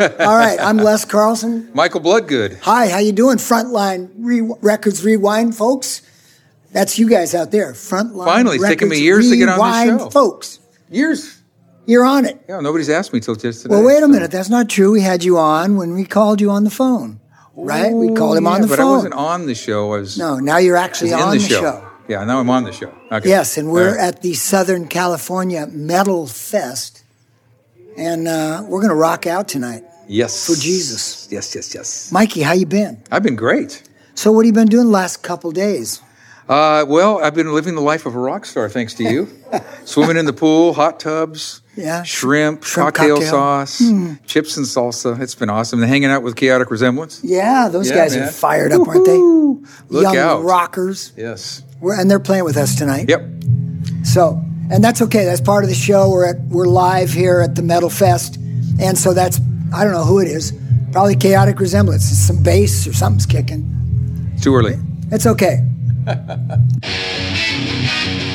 All right, I'm Les Carlsen. Michael Bloodgood. Hi, how you doing? Frontline Re- Records Rewind, folks. That's you guys out there. Frontline. Finally, it's taken me years to get on this Rewind, show. folks. Years. You're on it. Yeah, nobody's asked me till just today. Well, wait a so- minute. That's not true. We had you on when we called you on the phone, right? We called him Yeah, on the but phone. But I wasn't on the show. I was, no, now you're actually on the, the show. show. Yeah, now I'm on the show. Okay. Yes, and we're right. at the Southern California Metal Fest, and uh, we're going to rock out tonight. Yes for Jesus. Yes, yes, yes. Mikey, how you been? I've been great. So, what have you been doing the last couple days? Uh, well, I've been living the life of a rock star, thanks to you. Swimming in the pool, hot tubs, Yeah. shrimp, Shrimp cocktail, cocktail. sauce, chips and salsa. It's been awesome. And hanging out with Chaotic Resemblance. Yeah, those Yeah, guys man. are fired up, aren't they? Look Young out. rockers. Yes. We're, and they're playing with us tonight. Yep. So, and that's okay. That's part of the show. We're at we're live here at the Metal Fest, and so that's I don't know who it is. Probably chaotic resemblance. It's some bass or something's kicking. Too early. It's okay.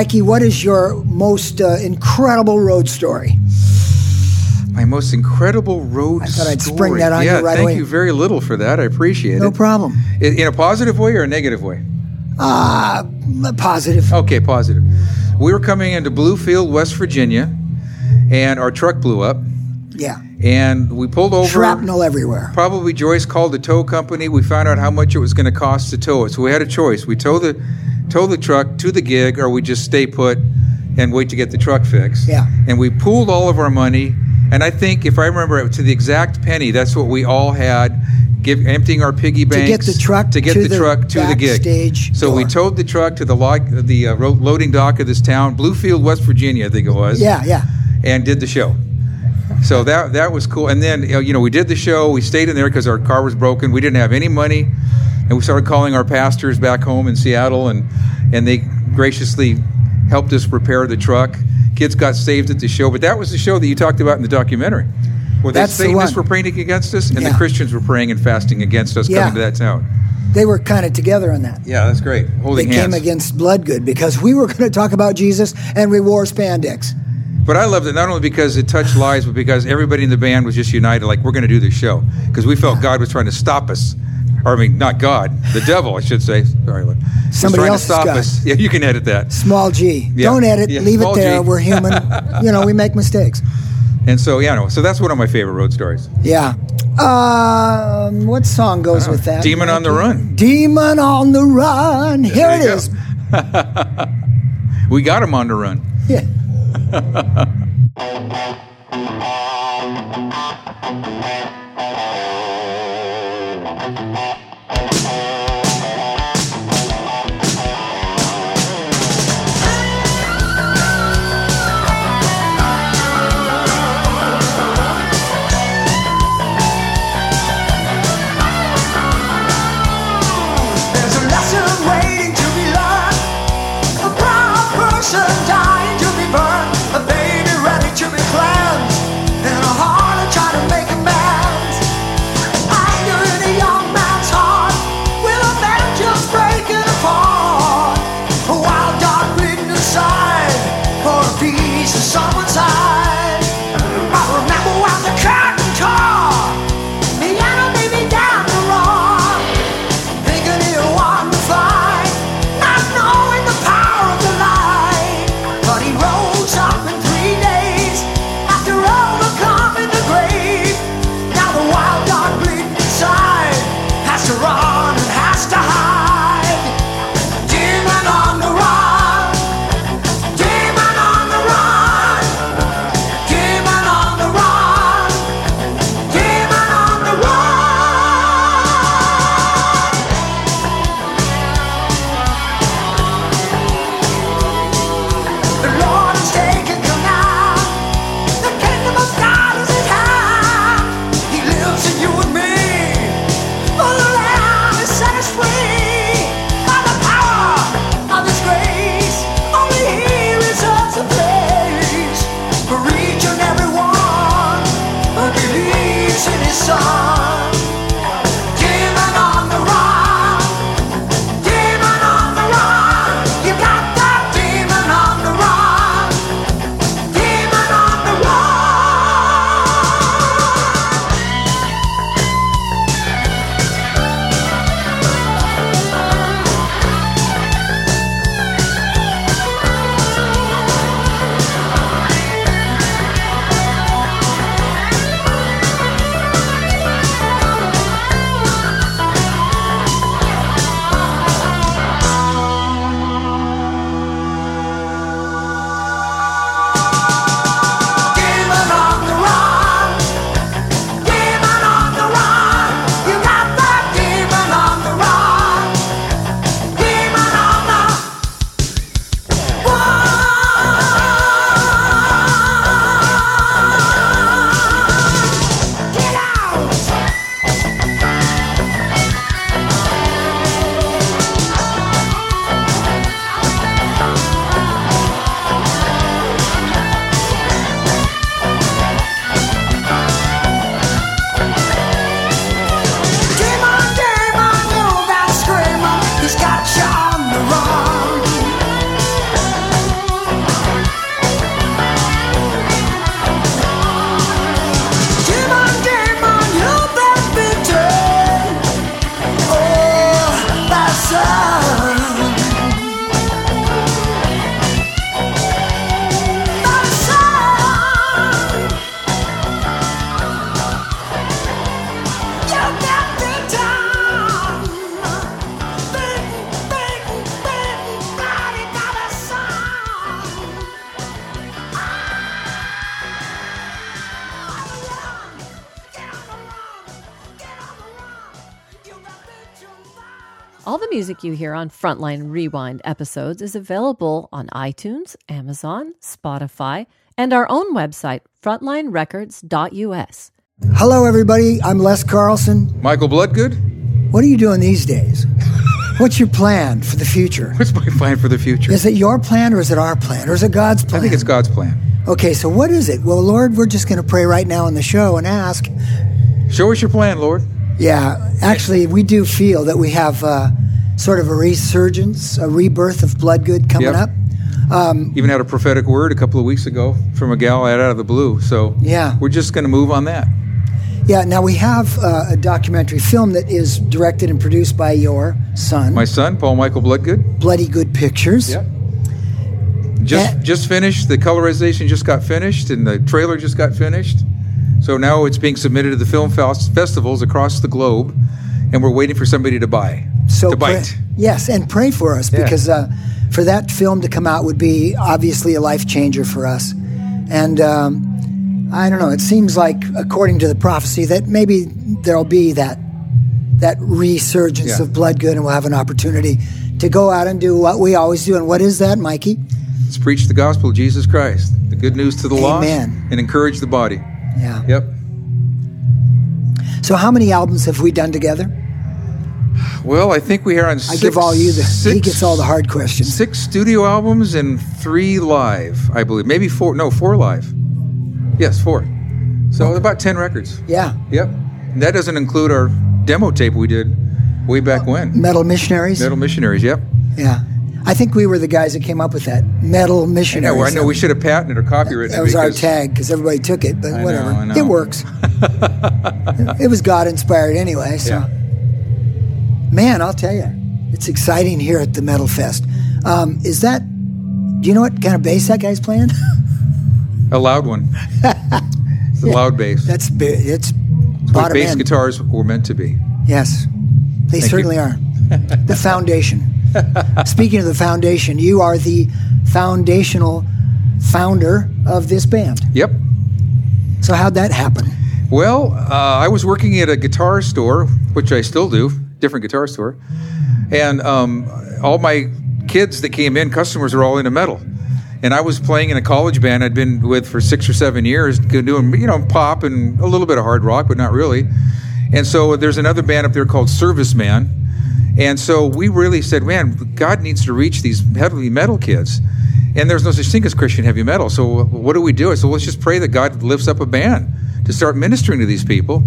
Mikey, what is your most uh, incredible road story? My most incredible road story. I thought I'd story. spring that on you right thank away. Thank you very little for that. I appreciate No it. No problem. In, in a positive way or a negative way? Uh, positive. Okay, positive. We were coming into Bluefield, West Virginia, and our truck blew up. Yeah. And we pulled over. Shrapnel everywhere. Probably Joyce called the tow company. We found out how much it was going to cost to tow it. So we had a choice. We tow the tow the truck to the gig, or we just stay put and wait to get the truck fixed. Yeah. And we pooled all of our money. And I think, if I remember it to the exact penny, that's what we all had. Give, emptying our piggy banks to get the truck to get to the, the truck to the gig. backstage So we towed the truck to the log, the uh, loading dock of this town, Bluefield, West Virginia, I think it was Yeah, yeah. and did the show. So that that was cool. And then you know we did the show. We stayed in there because our car was broken. We didn't have any money, and we started calling our pastors back home in Seattle, and and they graciously helped us repair the truck. Kids got saved at the show, but that was the show that you talked about in the documentary, where the Satanists were praying against us, and Yeah. the Christians were praying and fasting against us Yeah. coming to that town. They were kind of together on that. Yeah, that's great. Holding They Holding came hands. against Bloodgood because we were going to talk about Jesus and we wore spandex. But I loved it not only because it touched lives, but because everybody in the band was just united. Like we're going to do this show because we felt God was trying to stop us. Or I mean, not God, the devil, I should say. Sorry, was Somebody to stop God. us. Yeah, you can edit that. Small G. Yeah. Don't edit. Yeah, Leave it there. G. We're human. you know, we make mistakes. And so, yeah, no, so that's one of my favorite road stories. Yeah. Um, what song goes with that? Demon on the Run. Demon on the Run. Here There it go. We got him on the run. Yeah. music you hear on Frontline Rewind episodes is available on iTunes, Amazon, Spotify, and our own website, frontlinerecords.us. Hello, everybody. I'm Les Carlsen. Michael Bloodgood? What are you doing these days? What's your plan for the future? What's my plan for the future? Is it your plan or is it our plan or is it God's plan? I think it's God's plan. Okay, so what is it? Well, Lord, we're just going to pray right now on the show and ask. Show us your plan, Lord. Yeah, actually, we do feel that we have uh, sort of a resurgence, a rebirth of Bloodgood coming Yep. up. Even had a prophetic word a couple of weeks ago from a gal out of the blue. So Yeah. we're just going to move on that. Yeah, now we have uh, a documentary film that is directed and produced by your son, My son, Paul Michael Bloodgood. Bloody Good Pictures. Yep. Just Yeah. just finished. The colorization just got finished, and the trailer just got finished. So now it's being submitted to the film fes- festivals across the globe, and we're waiting for somebody to buy So to pray- bite. yes, and pray for us Yeah. because uh, for that film to come out would be obviously a life changer for us. And um, I don't know. It seems like, according to the prophecy, that maybe there'll be that that resurgence Yeah. of Bloodgood, and we'll have an opportunity to go out and do what we always do. And what is that, Mikey? Let's preach the gospel of Jesus Christ, the good news to the lost, and encourage the body. Yeah. Yep. So, how many albums have we done together? Well, I think we are on. I Six, give all you the. six, he gets all the hard questions. Six studio albums and three live, I believe. Maybe four. No, four live. Yes, four. So about ten records. Yeah. Yep. And that doesn't include our demo tape we did way back when. Metal Missionaries. Metal Missionaries. Yep. Yeah. I think we were the guys that came up with that. Metal I Missionaries. know. I know. We should have patented or copyrighted. That was our tag because everybody took it, but I know, whatever. I know. It works. it was God inspired anyway. So, Yeah. Man, I'll tell you, it's exciting here at the Metal Fest. Um, is that? Do you know what kind of bass that guy's playing? A loud one. it's a loud bass. That's bi- it's what bass end. guitars were meant to be. Yes, they Thank certainly you. are. the foundation. Speaking of the foundation, you are the foundational founder of this band. Yep. So how'd that happen? Well, uh, I was working at a guitar store, which I still do, different guitar store, and um, all my kids that came in, customers, are all into metal. And I was playing in a college band I'd been with for six or seven years, doing you know pop and a little bit of hard rock, but not really. And so there's another band up there called Serviceman, and so we really said, man, God needs to reach these heavy metal kids. And there's no such thing as Christian heavy metal. So what do we do? I said, let's just pray that God lifts up a band to start ministering to these people.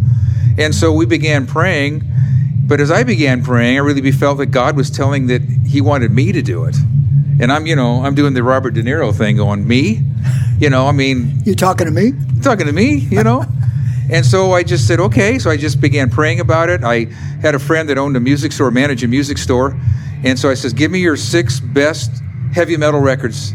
And so we began praying. But as I began praying, I really felt that God was telling that He wanted me to do it. And I'm, you know, I'm doing the Robert De Niro thing, going, me? You know, I mean, You talking to me? talking to me, you know? and so I just said, okay. So I just began praying about it. I had a friend that owned a music store, managed a music store. And so I says, give me your six best heavy metal records.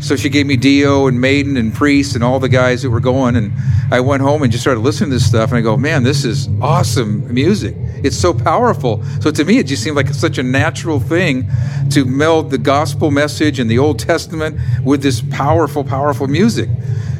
So she gave me Dio and Maiden and Priest and all the guys that were going. And I went home and just started listening to this stuff. And I go, man, this is awesome music. It's so powerful. So to me, it just seemed like such a natural thing to meld the gospel message and the Old Testament with this powerful, powerful music.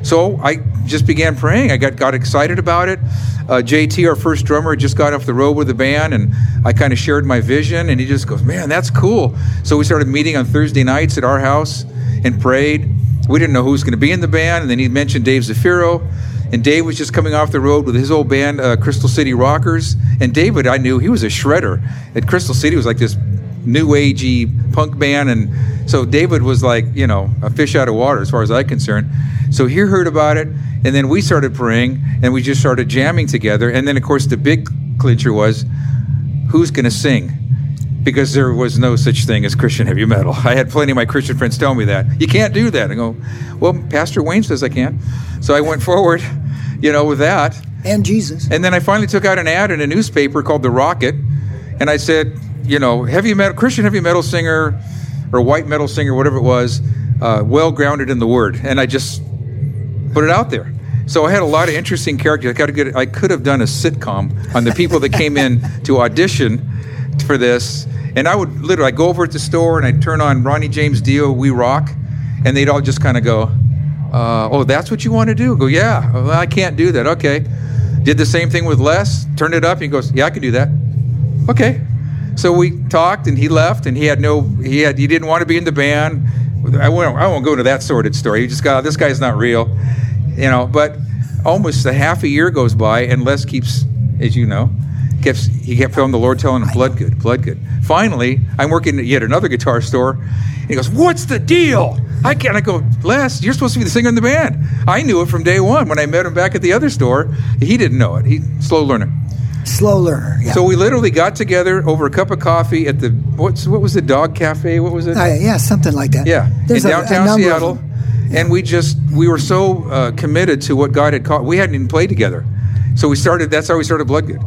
So I just began praying. I got, got excited about it. Uh, JT, our first drummer, just got off the road with the band, and I kind of shared my vision, and he just goes, Man, that's cool. So we started meeting on Thursday nights at our house and prayed. We didn't know who was going to be in the band, and then he mentioned Dave Zaffiro. And Dave was just coming off the road with his old band, uh, Crystal City Rockers. And David, I knew he was a shredder. At Crystal City, was like this new agey punk band, and so David was like, you know, a fish out of water as far as I'm concerned. So he heard about it, and then we started praying, and we just started jamming together. And then, of course, the big clincher was, who's going to sing? Because there was no such thing as Christian heavy metal. I had plenty of my Christian friends tell me that. You can't do that. I go, well, Pastor Wayne says I can. So I went forward, you know, with that. And Jesus. And then I finally took out an ad in a newspaper called The Rocket, and I said, you know, heavy metal, Christian heavy metal singer, or white metal singer, whatever it was, uh, well grounded in the Word, and I just put it out there. So I had a lot of interesting characters. I got to get. I could have done a sitcom on the people that came in to audition for this, and I would literally I'd go over at the store and I'd turn on Ronnie James Dio, We Rock, and they'd all just kind of go, uh, "Oh, that's what you want to do?" Go, "Yeah." Well, I can't do that. Okay. Did the same thing with Les. Turned it up. He goes, "Yeah, I can do that." Okay. So we talked, and he left, and he had no, he had, he didn't want to be in the band. I won't, I won't go into that sordid story. He just got, this guy's not real, you know. But almost a half a year goes by, and Les keeps, as you know, keeps he kept feeling the Lord telling him, "Bloodgood, blood good." Finally, I'm working at yet another guitar store, and he goes, "What's the deal?" I can't. I go, Les, you're supposed to be the singer in the band. I knew it from day one when I met him back at the other store. He didn't know it. He slow learner. Slow learner. Yeah. So we literally got together over a cup of coffee at the what's what was the dog cafe? What was it? Uh, yeah, something like that. Yeah, There's in a- a downtown number Seattle, them. and we just we were so uh, committed to what God had called. We hadn't even played together, so we started. That's how we started Bloodgood,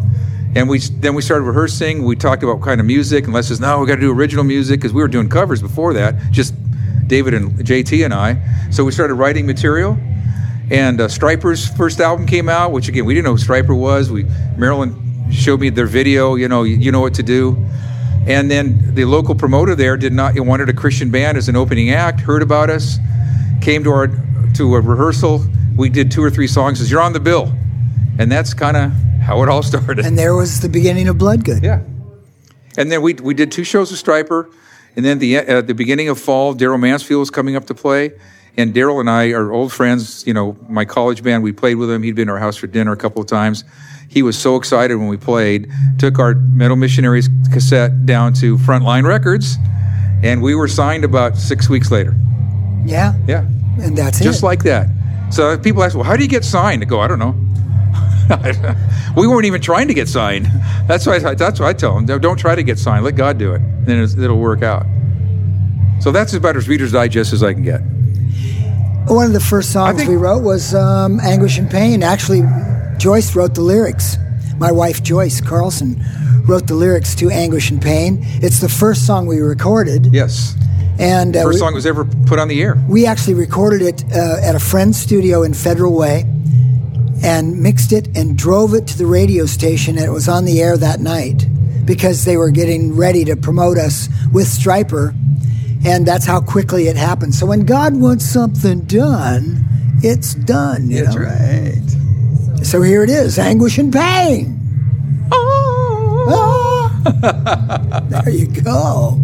and we then we started rehearsing. We talked about kind of music, and Les says, "No, we got to do original music because we were doing covers before that, just David and JT and I." So we started writing material. And uh, Stryper's first album came out, which again we didn't know who Stryper was. We Marilyn showed me their video. You know, you, you know what to do. And then the local promoter there did not wanted a Christian band as an opening act. Heard about us, came to our to a rehearsal. We did two or three songs. Says you're on the bill, and that's kind of how it all started. And there was the beginning of Bloodgood. yeah. And then we we did two shows with Stryper, and then the at the beginning of fall, Darrell Mansfield was coming up to play. And Darrell and I are old friends. You know, my college band, we played with him. He'd been to our house for dinner a couple of times. He was so excited when we played. Took our Metal Missionaries cassette down to Frontline Records, and we were signed about six weeks later. Yeah. Yeah, And that's just it. Just like that. So people ask, "Well, how do you get signed?" I go, "I don't know." we weren't even trying to get signed. That's why. I, that's why I tell them, "Don't try to get signed. Let God do it. Then it'll work out." So that's as about as Reader's Digest as I can get. One of the first songs think- we wrote was um, Anguish and Pain. Actually, Joyce wrote the lyrics. My wife, Joyce Carlsen, wrote the lyrics to Anguish and Pain. It's the first song we recorded. Yes, And uh, first we, song was ever put on the air. we actually recorded it uh, at a friend's studio in Federal Way and mixed it and drove it to the radio station, and it was on the air that night because they were getting ready to promote us with Stryper. And that's how quickly it happened. So when God wants something done, it's done. You know? right. So here it is anguish and pain. Ah. there you go.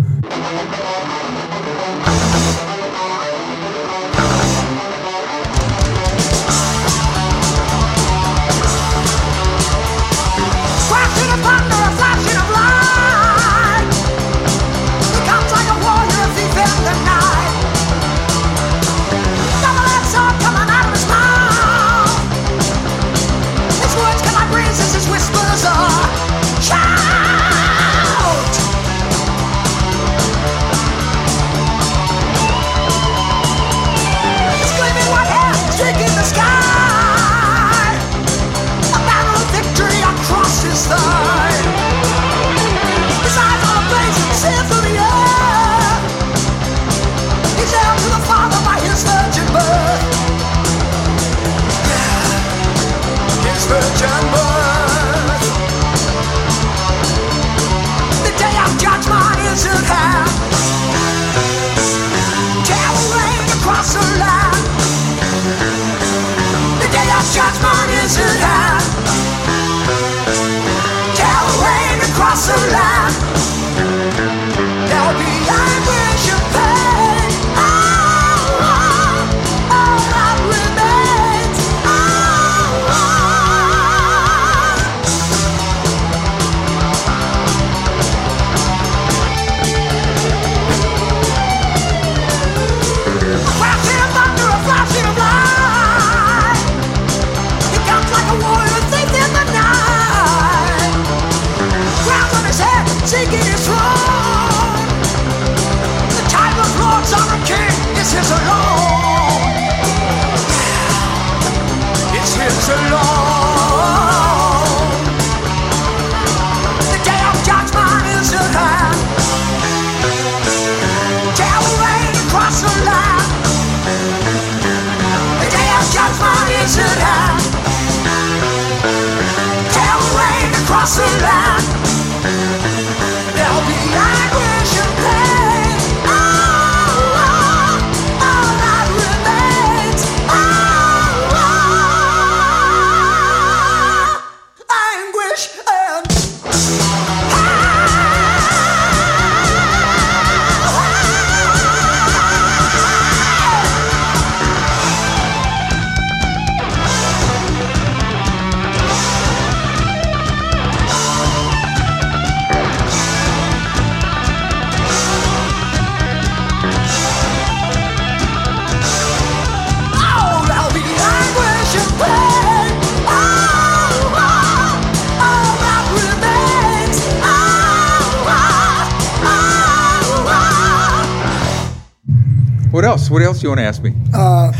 You want to ask me? Uh,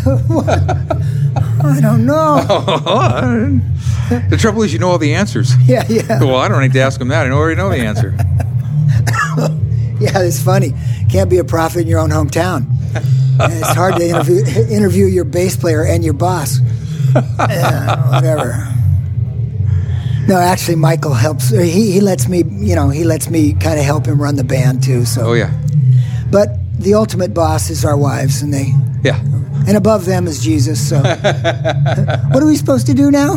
I don't know. the trouble is, you know all the answers. Yeah, yeah, Well, I don't need to ask them that. I already know the answer. yeah. It's funny. Can't be a prophet in your own hometown. And it's hard to interview interview your bass player and your boss. Yeah, whatever. No, actually, Michael helps. He he lets me, you know, he lets me kind of help him run the band too. So, Oh yeah, but the ultimate boss is our wives, and they yeah. and above them is Jesus. So, what are we supposed to do now?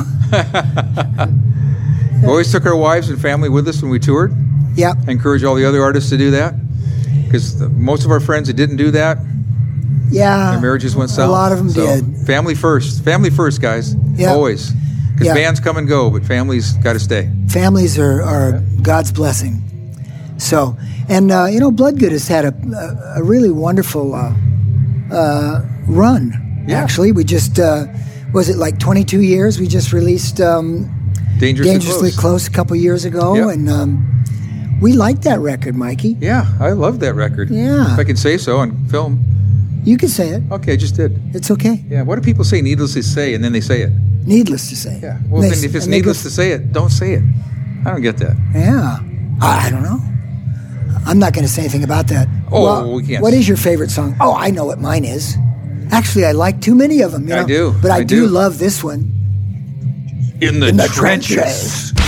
We always took our wives and family with us when we toured. Yeah, I encourage all the other artists to do that because most of our friends that didn't do that, yeah. their marriages went south. A lot of them So, did. Family first. Family first, guys. Yeah. Always. Because Yeah. bands come and go, but families got to stay. families are, are God's blessing. So, and uh, you know, Bloodgood has had a, a, a really wonderful uh, uh, run. Yeah. Actually, we just uh, was it like 22 years? We just released um, Dangerously, Dangerously close. Close. a couple years ago, Yeah. and um, we liked that record, Mikey. Yeah, I love that record. Yeah. If I can say so on film. You can say it. Okay, I just did. It's okay. Yeah, what do people say needless to say and then they say it? Needless to say. Yeah. Well, They- then if it's needless go- to say it, don't say it. I don't get that. Yeah. I don't know. I'm not going to say anything about that. Oh, we can't What s- is your favorite song? Oh, I know what mine is. Actually, I like too many of them. You I know? do. But I, I do. do. love this one. In the, In the trenches. Digging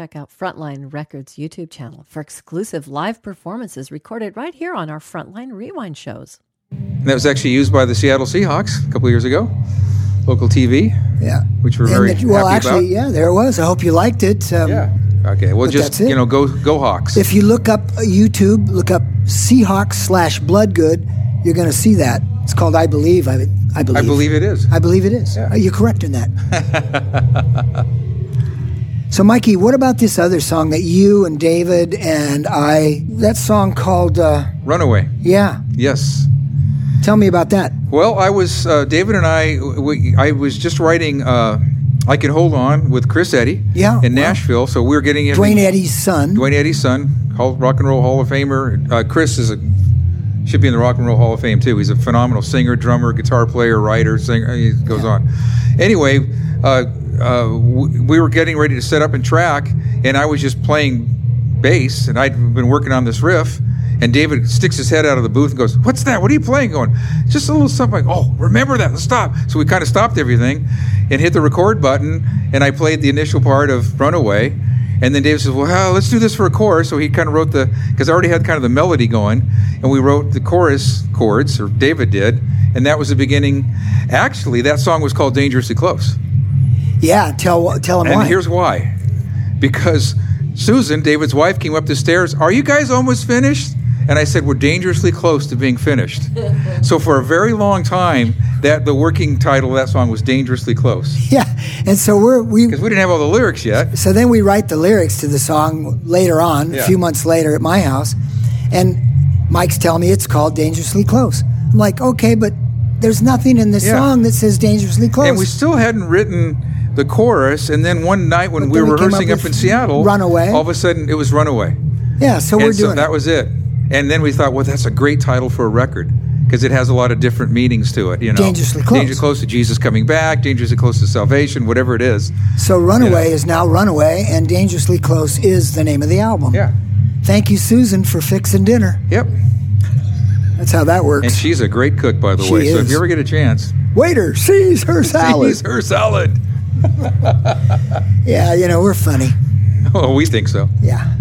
check out Frontline Records YouTube channel for exclusive live performances recorded right here on our Frontline Rewind shows. And that was actually used by the Seattle Seahawks a couple years ago, local TV, Yeah. which we're And very the- well, happy actually, about. yeah, there it was. I hope you liked it. Um, Yeah. Okay. Well, just you know, go go Hawks. If you look up YouTube, look up Seahawks slash Bloodgood, you're going to see that. It's called I Believe. I, I believe. I believe it is. I believe it is. Yeah. Uh, You're correct in that. so, Mikey, what about this other song that you and David and I? That song called, uh, Runaway. yeah. Yes. Tell me about that. Well, I was uh, David and I. We, I was just writing. Uh, I can hold on with Chris Eddy. Yeah, In wow. Nashville, so we are getting in. Duane Eddy's son. Duane Eddy's son, Hall, Rock and Roll Hall of Famer. Uh, Chris is a should be in the Rock and Roll Hall of Fame too. He's a phenomenal singer, drummer, guitar player, writer, singer. He goes on. Anyway, uh, uh, w- we were getting ready to set up and track, and I was just playing bass, and I'd been working on this riff. And David sticks his head out of the booth and goes, "What's that? What are you playing?" Going, "Just a little something." Like, oh, remember that? Let's stop. So we kind of stopped everything, and hit the record button, and I played the initial part of "Runaway." And then David says, "Well, let's do this for a chorus." So he kind of wrote the because I already had kind of the melody going, and we wrote the chorus chords, or David did, and that was the beginning. Actually, that song was called "Dangerously Close," Yeah, tell tell him and why. here's why: because Susan, David's wife, came up the stairs. Are you guys almost finished? And I said, "We're dangerously close to being finished." so for a very long time, that the working title of that song was "Dangerously Close" yeah, and so we're we. because we didn't have all the lyrics yet. So then we write the lyrics to the song later on, a few months later at my house, and Mike's telling me it's called "Dangerously Close." I'm like, okay, but there's nothing in the Yeah. song that says "Dangerously Close." And we still hadn't written the chorus. And then one night when we were we came up rehearsing up, in Seattle, Runaway. all of a sudden it was Runaway. yeah, so we're and so that it. was it. And then we thought, well, that's a great title for a record because it has a lot of different meanings to it. You know, Dangerously Close. dangerously close to Jesus coming back, dangerously close to salvation, whatever it is. So "Runaway" Yeah. is now "Runaway," and "Dangerously Close" is the name of the album. Yeah. Thank you, Susan, for fixing dinner. Yep. That's how that works. And she's a great cook, by the She way. So if you ever get a chance, Waiter, seize her salad. seize her salad. Yeah, you know we're funny. Oh, we think so. Yeah.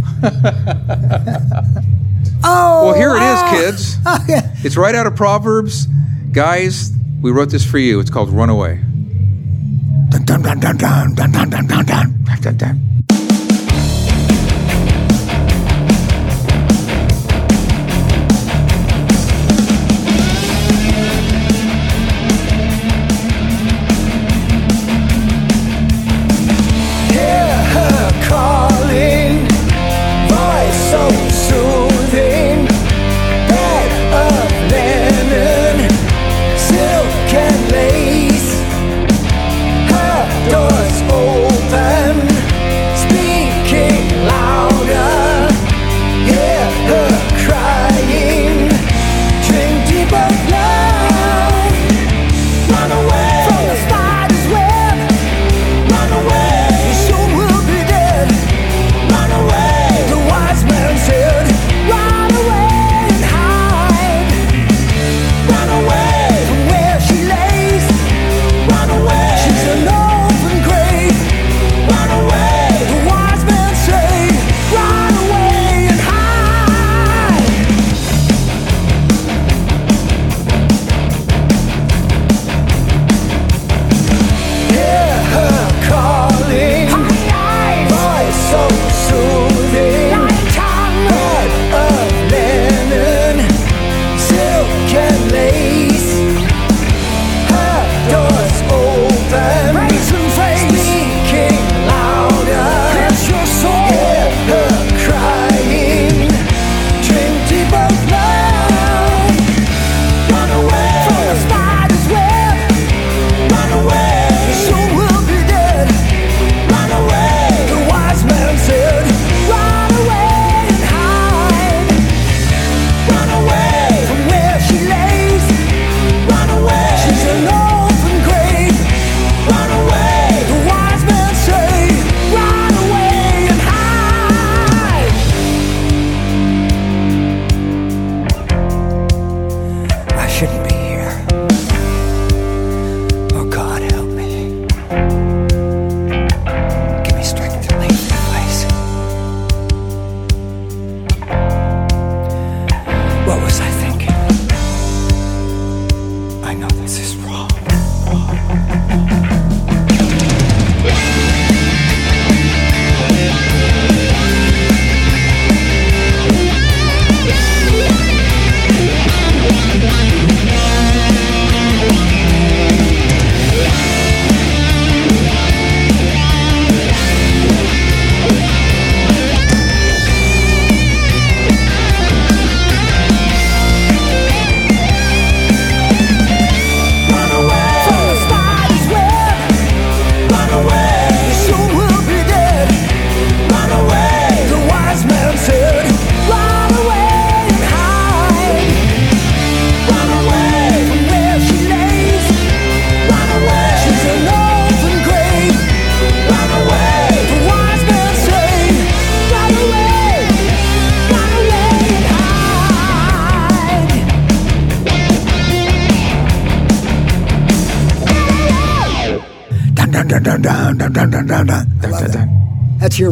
oh. Well, here it is, oh, kids. oh, yeah. It's right out of Proverbs. Guys, we wrote this for you. It's called Runaway. Dun, dun, dun, dun, dun, dun, dun, dun, dun, dun. Dun, dun,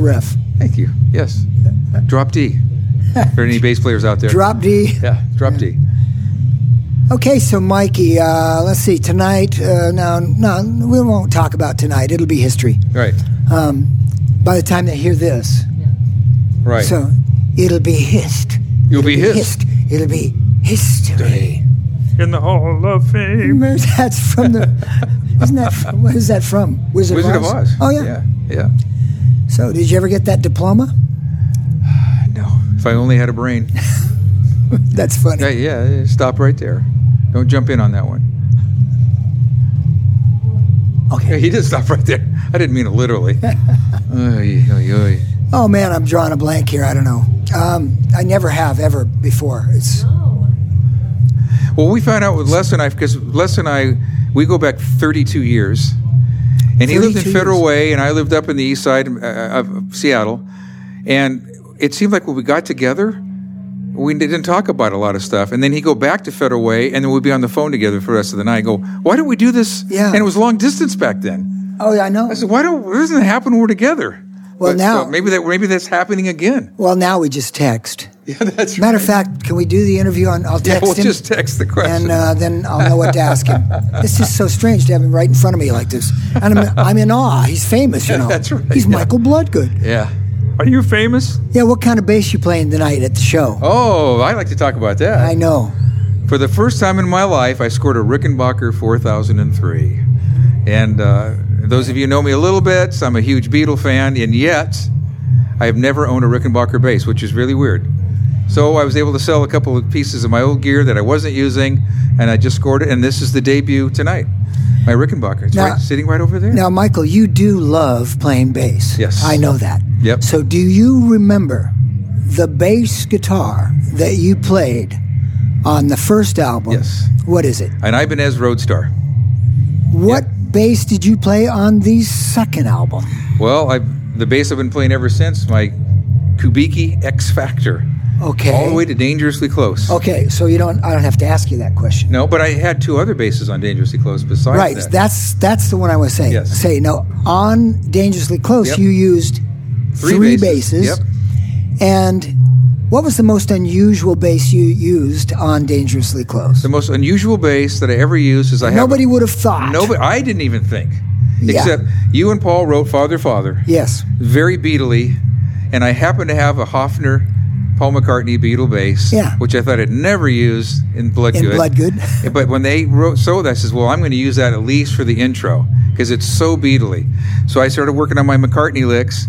riff. Thank you. Yes. Drop D. Are there any bass players out there? Drop D. Yeah, drop D. Okay, so Mikey, uh, let's see. Tonight, uh, no, no, we won't talk about tonight. It'll be history. Right. Um, by the time they hear this, Right. so it'll be hist. You'll be hissed. It'll be history. In the Hall of Fame. That's from the. Isn't that from, what is that from? Wizard, Wizard of of Oz. Oz. Oh yeah. Yeah. Yeah. So did you ever get that diploma? No. If I only had a brain. That's funny. Yeah, yeah, stop right there. Don't jump in on that one. Yeah, Okay. he did stop right there. I didn't mean it literally. Oy, oy, oy. Oh man, I'm drawing a blank here. I don't know. Um, I never have ever before. It's Well, we found out with Les and I, because Les and I, we go back 32 years. And he lived in Federal years. Way, and I lived up in the east side uh, of Seattle. And it seemed like when we got together, we didn't talk about a lot of stuff. And then he'd go back to Federal Way, and then we'd be on the phone together for the rest of the night. Go, why don't we do this? Yeah. And it was long distance back then. oh yeah, I know. I said, why don't? Why doesn't it happen when we're together? Well, But, now- so maybe that maybe that's happening again. Well, now we just text. Yeah, that's Matter of fact, can we do the interview on? I'll text Yeah, we'll him, just text the question. and uh, then I'll know what to ask him. It's just so strange to have him right in front of me like this, and I'm, I'm in awe. He's famous, you know. That's right, He's yeah. Michael Bloodgood. yeah. Are you famous? Yeah. What kind of bass you playing tonight at the show? Oh, I like to talk about that. I know. For the first time in my life, I scored a Rickenbacker 4003. And uh, those of you who know me a little bit, so I'm a huge Beatle fan, and yet I have never owned a Rickenbacker bass, which is really weird. So I was able to sell a couple of pieces of my old gear that I wasn't using, and I just scored it, and this is the debut tonight. My Rickenbacker. It's Now- right, sitting right over there. Now, Michael, you do love playing bass. Yes. I know that. Yep. So, do you remember the bass guitar that you played on the first album? Yes. What is it? An Ibanez Roadstar. What bass did you play on the second album? Well, I the bass I've been playing ever since, my Kubicki X Factor. Okay. All the way to Dangerously Close. Okay, so you don't. I don't have to ask you that question. No, but I had two other bases on Dangerously Close besides right. that. That's that's the one I was saying. Yes. Say no. On Dangerously Close, Yep. you used three, bases. Yep. And what was the most unusual base you used on Dangerously Close? The most unusual base that I ever used is I have Nobody would have thought. Nobody. I didn't even think. Yeah. Except you and Paul wrote Father Father. Yes. Very beatily, and I happen to have a Hofner Paul McCartney Beatle bass, Yeah. which I thought I'd never used in Bloodgood. In Bloodgood. but when they wrote so that, I says, well, I'm going to use that at least for the intro because it's so Beatley. So I started working on my McCartney licks.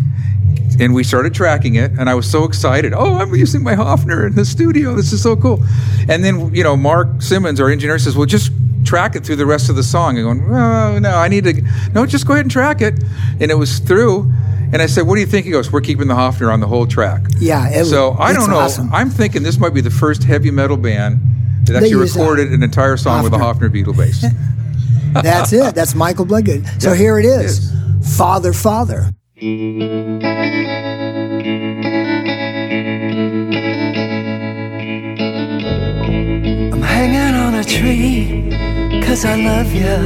And we started tracking it, and I was so excited. Oh, I'm using my Hofner in the studio. This is so cool. And then, you know, Mark Simmons, our engineer, says, "Well, just track it through the rest of the song." And going, "Oh, no, I need to. No, just go ahead and track it." And it was through. And I said, "What do you think?" He goes, "We're keeping the Hofner on the whole track." Yeah, it- so I don't know. awesome. I'm thinking this might be the first heavy metal band that actually use a recorded an entire song with a Hofner. Hofner Beatle bass. That's it. That's Michael Bloodgood. So Yeah, here it it is. Father, Father. I'm hanging on a tree, cause I love you.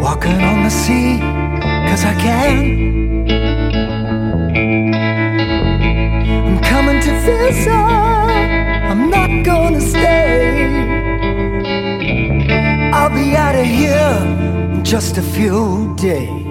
Walking on the sea, cause I can. I'm coming to visit, I'm not gonna stay. I'll be out of here in just a few days.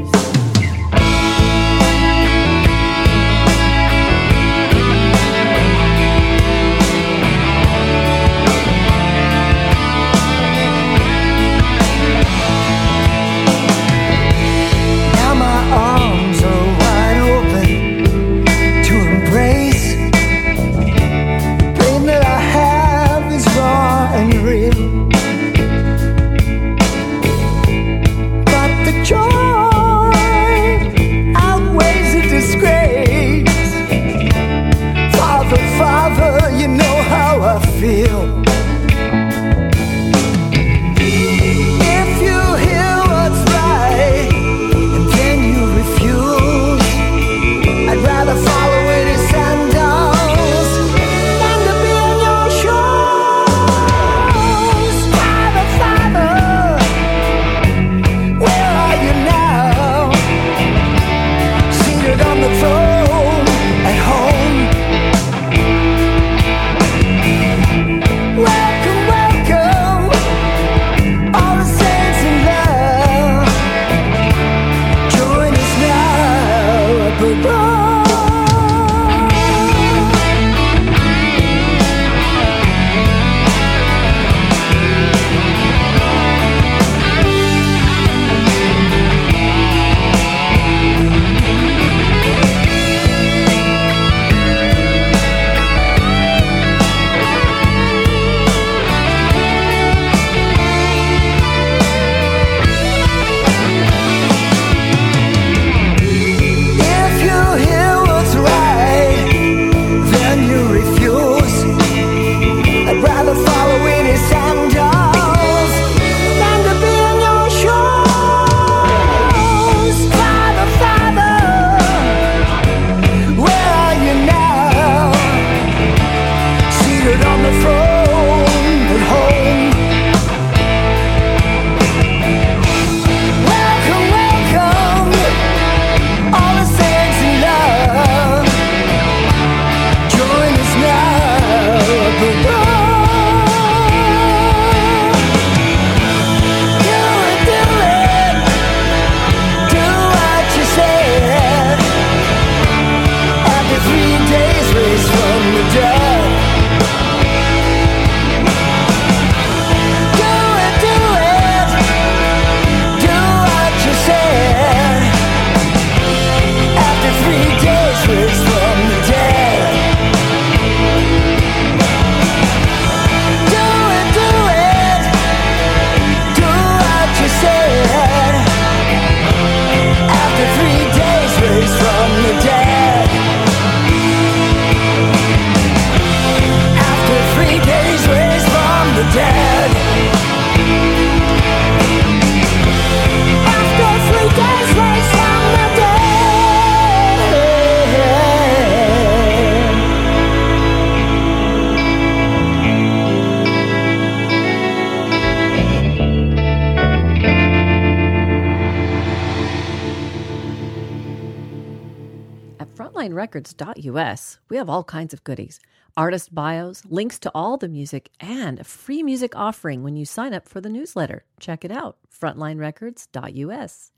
frontlinerecords.us, we have all kinds of goodies artist bios, links to all the music, and a free music offering when you sign up for the newsletter. Check it out, frontlinerecords.us.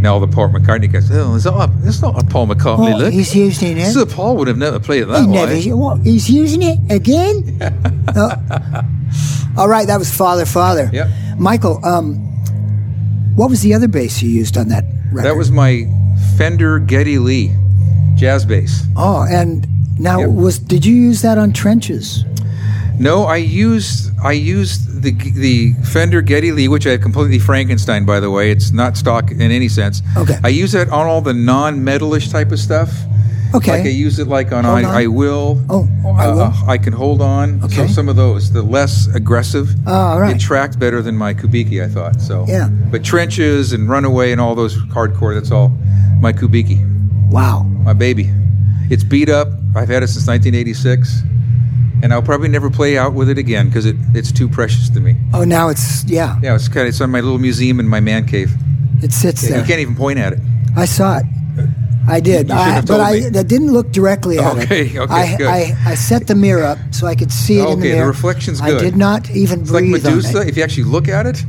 Now the Paul McCartney guys, oh, is that a, it's not a Paul McCartney Oh, look. he's using it. Sir Paul would have never played it that He way. never, what, he's using it again? Oh. All right, that was Father Father. Yep. Michael, um, what was the other bass you used on that record? That was my Fender Geddy Lee jazz bass. Oh, and now Yep. was did you use that on trenches? No, I used I used the the Fender Geddy Lee, which I have completely Frankenstein, by the way. It's not stock in any sense. Okay. I use it on all the non-metalish type of stuff. Okay. Like I use it like on I, on. I will. Oh, I Will. Uh, I can hold on. Okay. So some of those, the less aggressive. Oh, all right. It tracked better than my Kubicki, I thought. So Yeah. But trenches and runaway and all those hardcore, that's all my Kubicki, Wow. my baby. It's beat up. I've had it since 1986, and I'll probably never play out with it again because it, it's too precious to me. Oh, now it's yeah, Yeah, it's kind of it's on my little museum in my man cave. it sits You there. You can't even point at it. I saw it. I did, I, but I. I didn't look directly at Okay, it. okay, I, good. I, I set the mirror up so I could see it in the Okay, the mirror. reflection's I did not even It's like breathe Medusa. on it. If you actually look at it,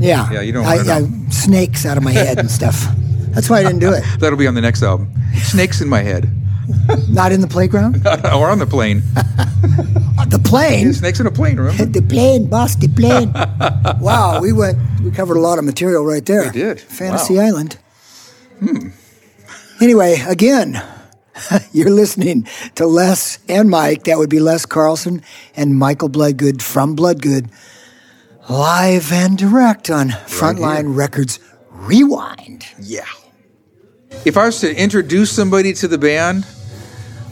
Yeah, Yeah, you don't I, snakes out of my head and stuff. That's why I didn't do it. that'll be on the next album. Snakes in my head, Not in the playground. or on the plane. the plane. Snakes in a plane. Remember? The plane, boss, the plane. wow, we went. We covered a lot of material right there. We did. Fantasy Wow. Island. Hmm. Anyway, again, you're listening to Les and Mike. That would be Les Carlsen and Michael Bloodgood from Bloodgood, live and direct on Frontline Records Rewind. Yeah. If I was to introduce somebody to the band,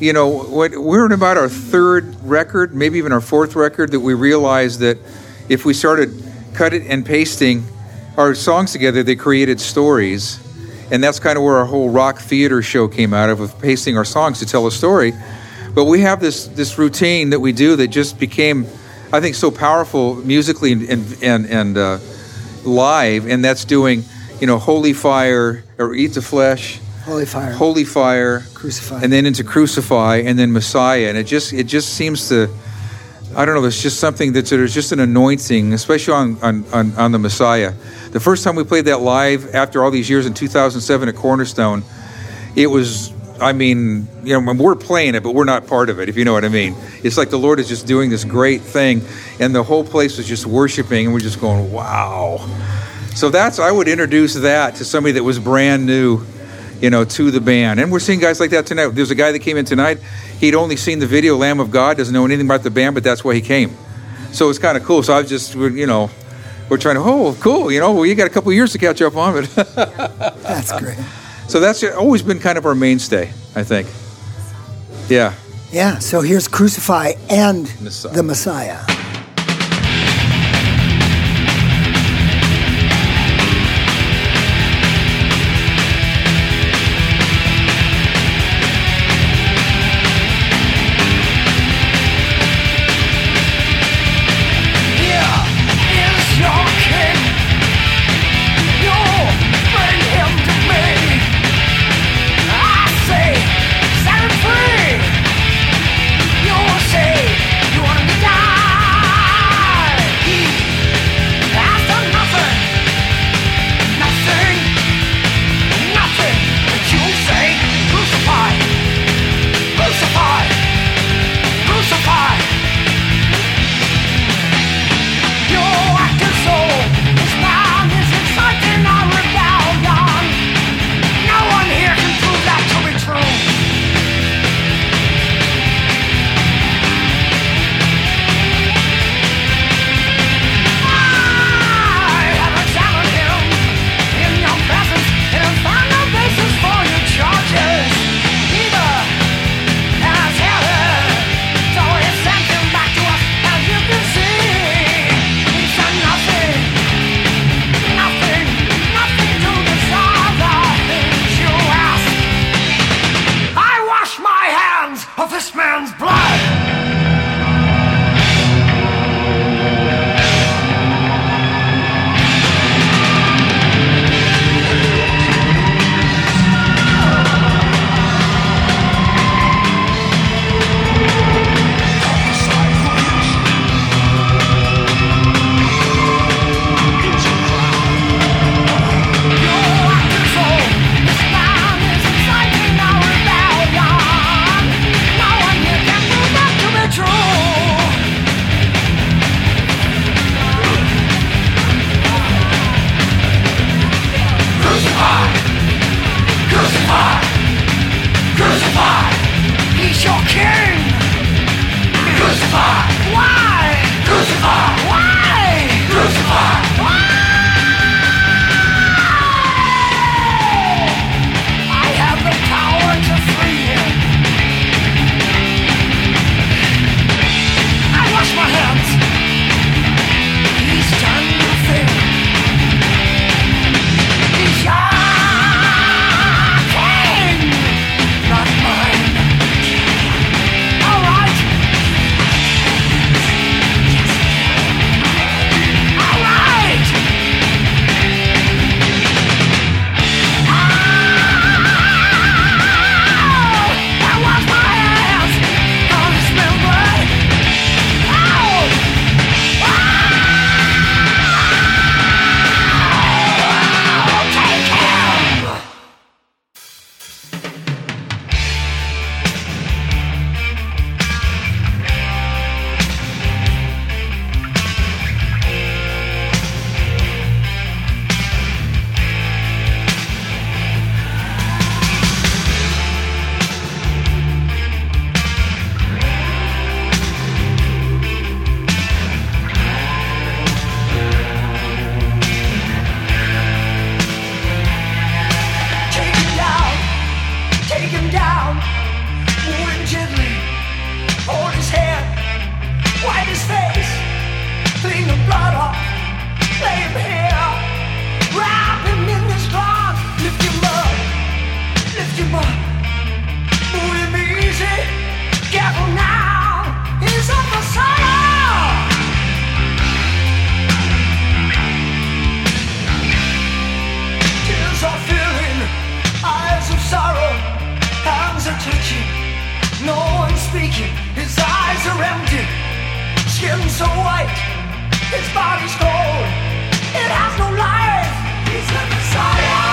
you know, what, we're in about our third record, maybe even our fourth record, that we realized that if we started cutting and pasting our songs together, they created stories. And that's kind of where our whole rock theater show came out of, of pasting our songs to tell a story. But we have this this routine that we do that just became, I think, so powerful musically and and and, uh, live, and that's doing, you know, Holy Fire or Eat the Flesh, Holy fire. Holy Fire, Crucify. and then into Crucify, and then Messiah, and it just it just seems to, I don't know, It's just something that's there's just an anointing, especially on on, on, on the Messiah. The first time we played that live after all these years in 2007 at Cornerstone, it was. I mean, you know, we're playing it, but we're not part of it, if you know what I mean. It's like the Lord is just doing this great thing, and the whole place is just worshiping, and we're just going, wow. So that's, I would introduce that to somebody that was brand new, you know, to the band. And we're seeing guys like that tonight. There's a guy that came in tonight, he'd only seen the video Lamb of God, doesn't know anything about the band, but that's why he came. So it's kind of cool. So I was just, we're, you know, we're trying to, oh, cool, you know, well, you got a couple of years to catch up on, but. That's great. So that's always been kind of our mainstay, I think. Yeah. Yeah. So here's Crucify and Messiah. the Messiah. surrounded, skin so white, his body's cold, it has no life. He's the Messiah.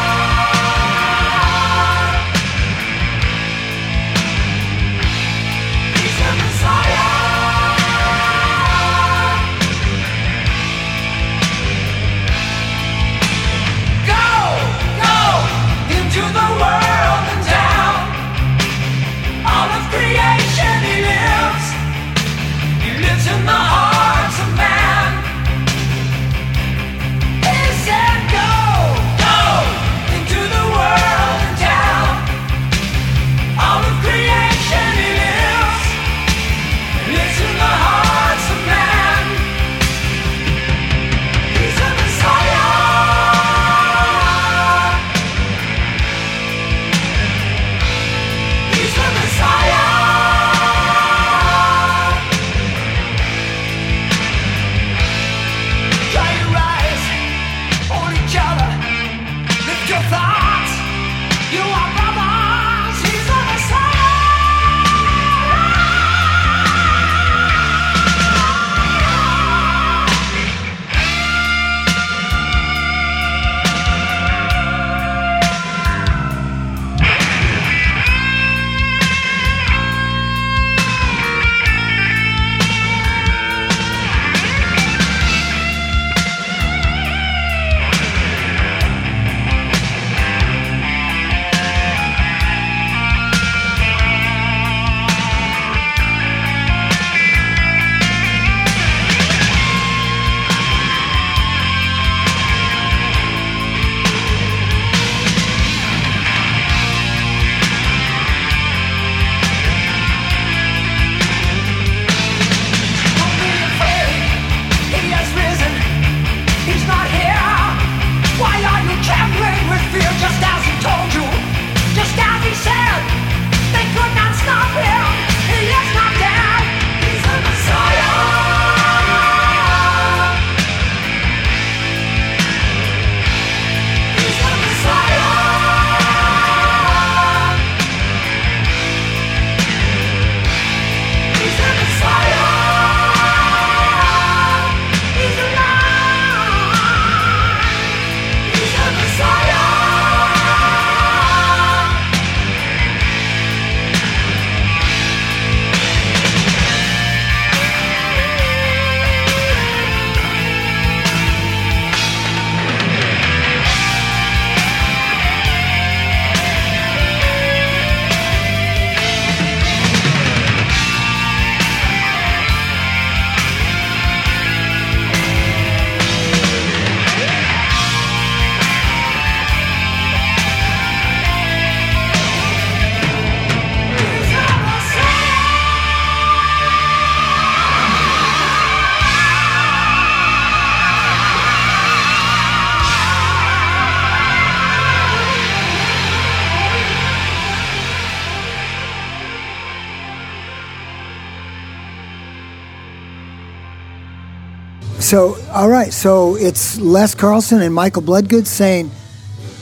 So, all right. So it's Les Carlsen and Michael Bloodgood saying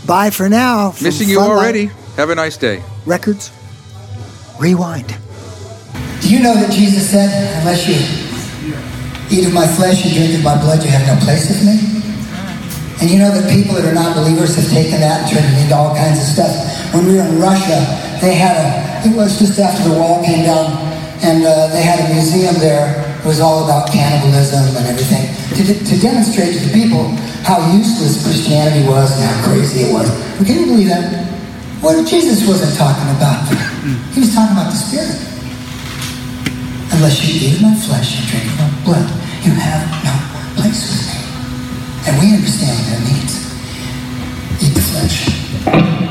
bye for now. Missing you already. Have a nice day. Records. Rewind. Do you know that Jesus said, unless you eat of my flesh and drink of my blood, you have no place with me? And you know that people that are not believers have taken that and turned it into all kinds of stuff. When we were in Russia, they had a, it was just after the wall came down, and uh, they had a museum there. It was all about cannibalism and everything to, to demonstrate to the people how useless Christianity was and how crazy it was. Well, can you believe that? What Jesus wasn't talking about. He was talking about the Spirit. Unless you eat my flesh and drink my blood, you have no place with me. And we understand what that means. Eat the flesh.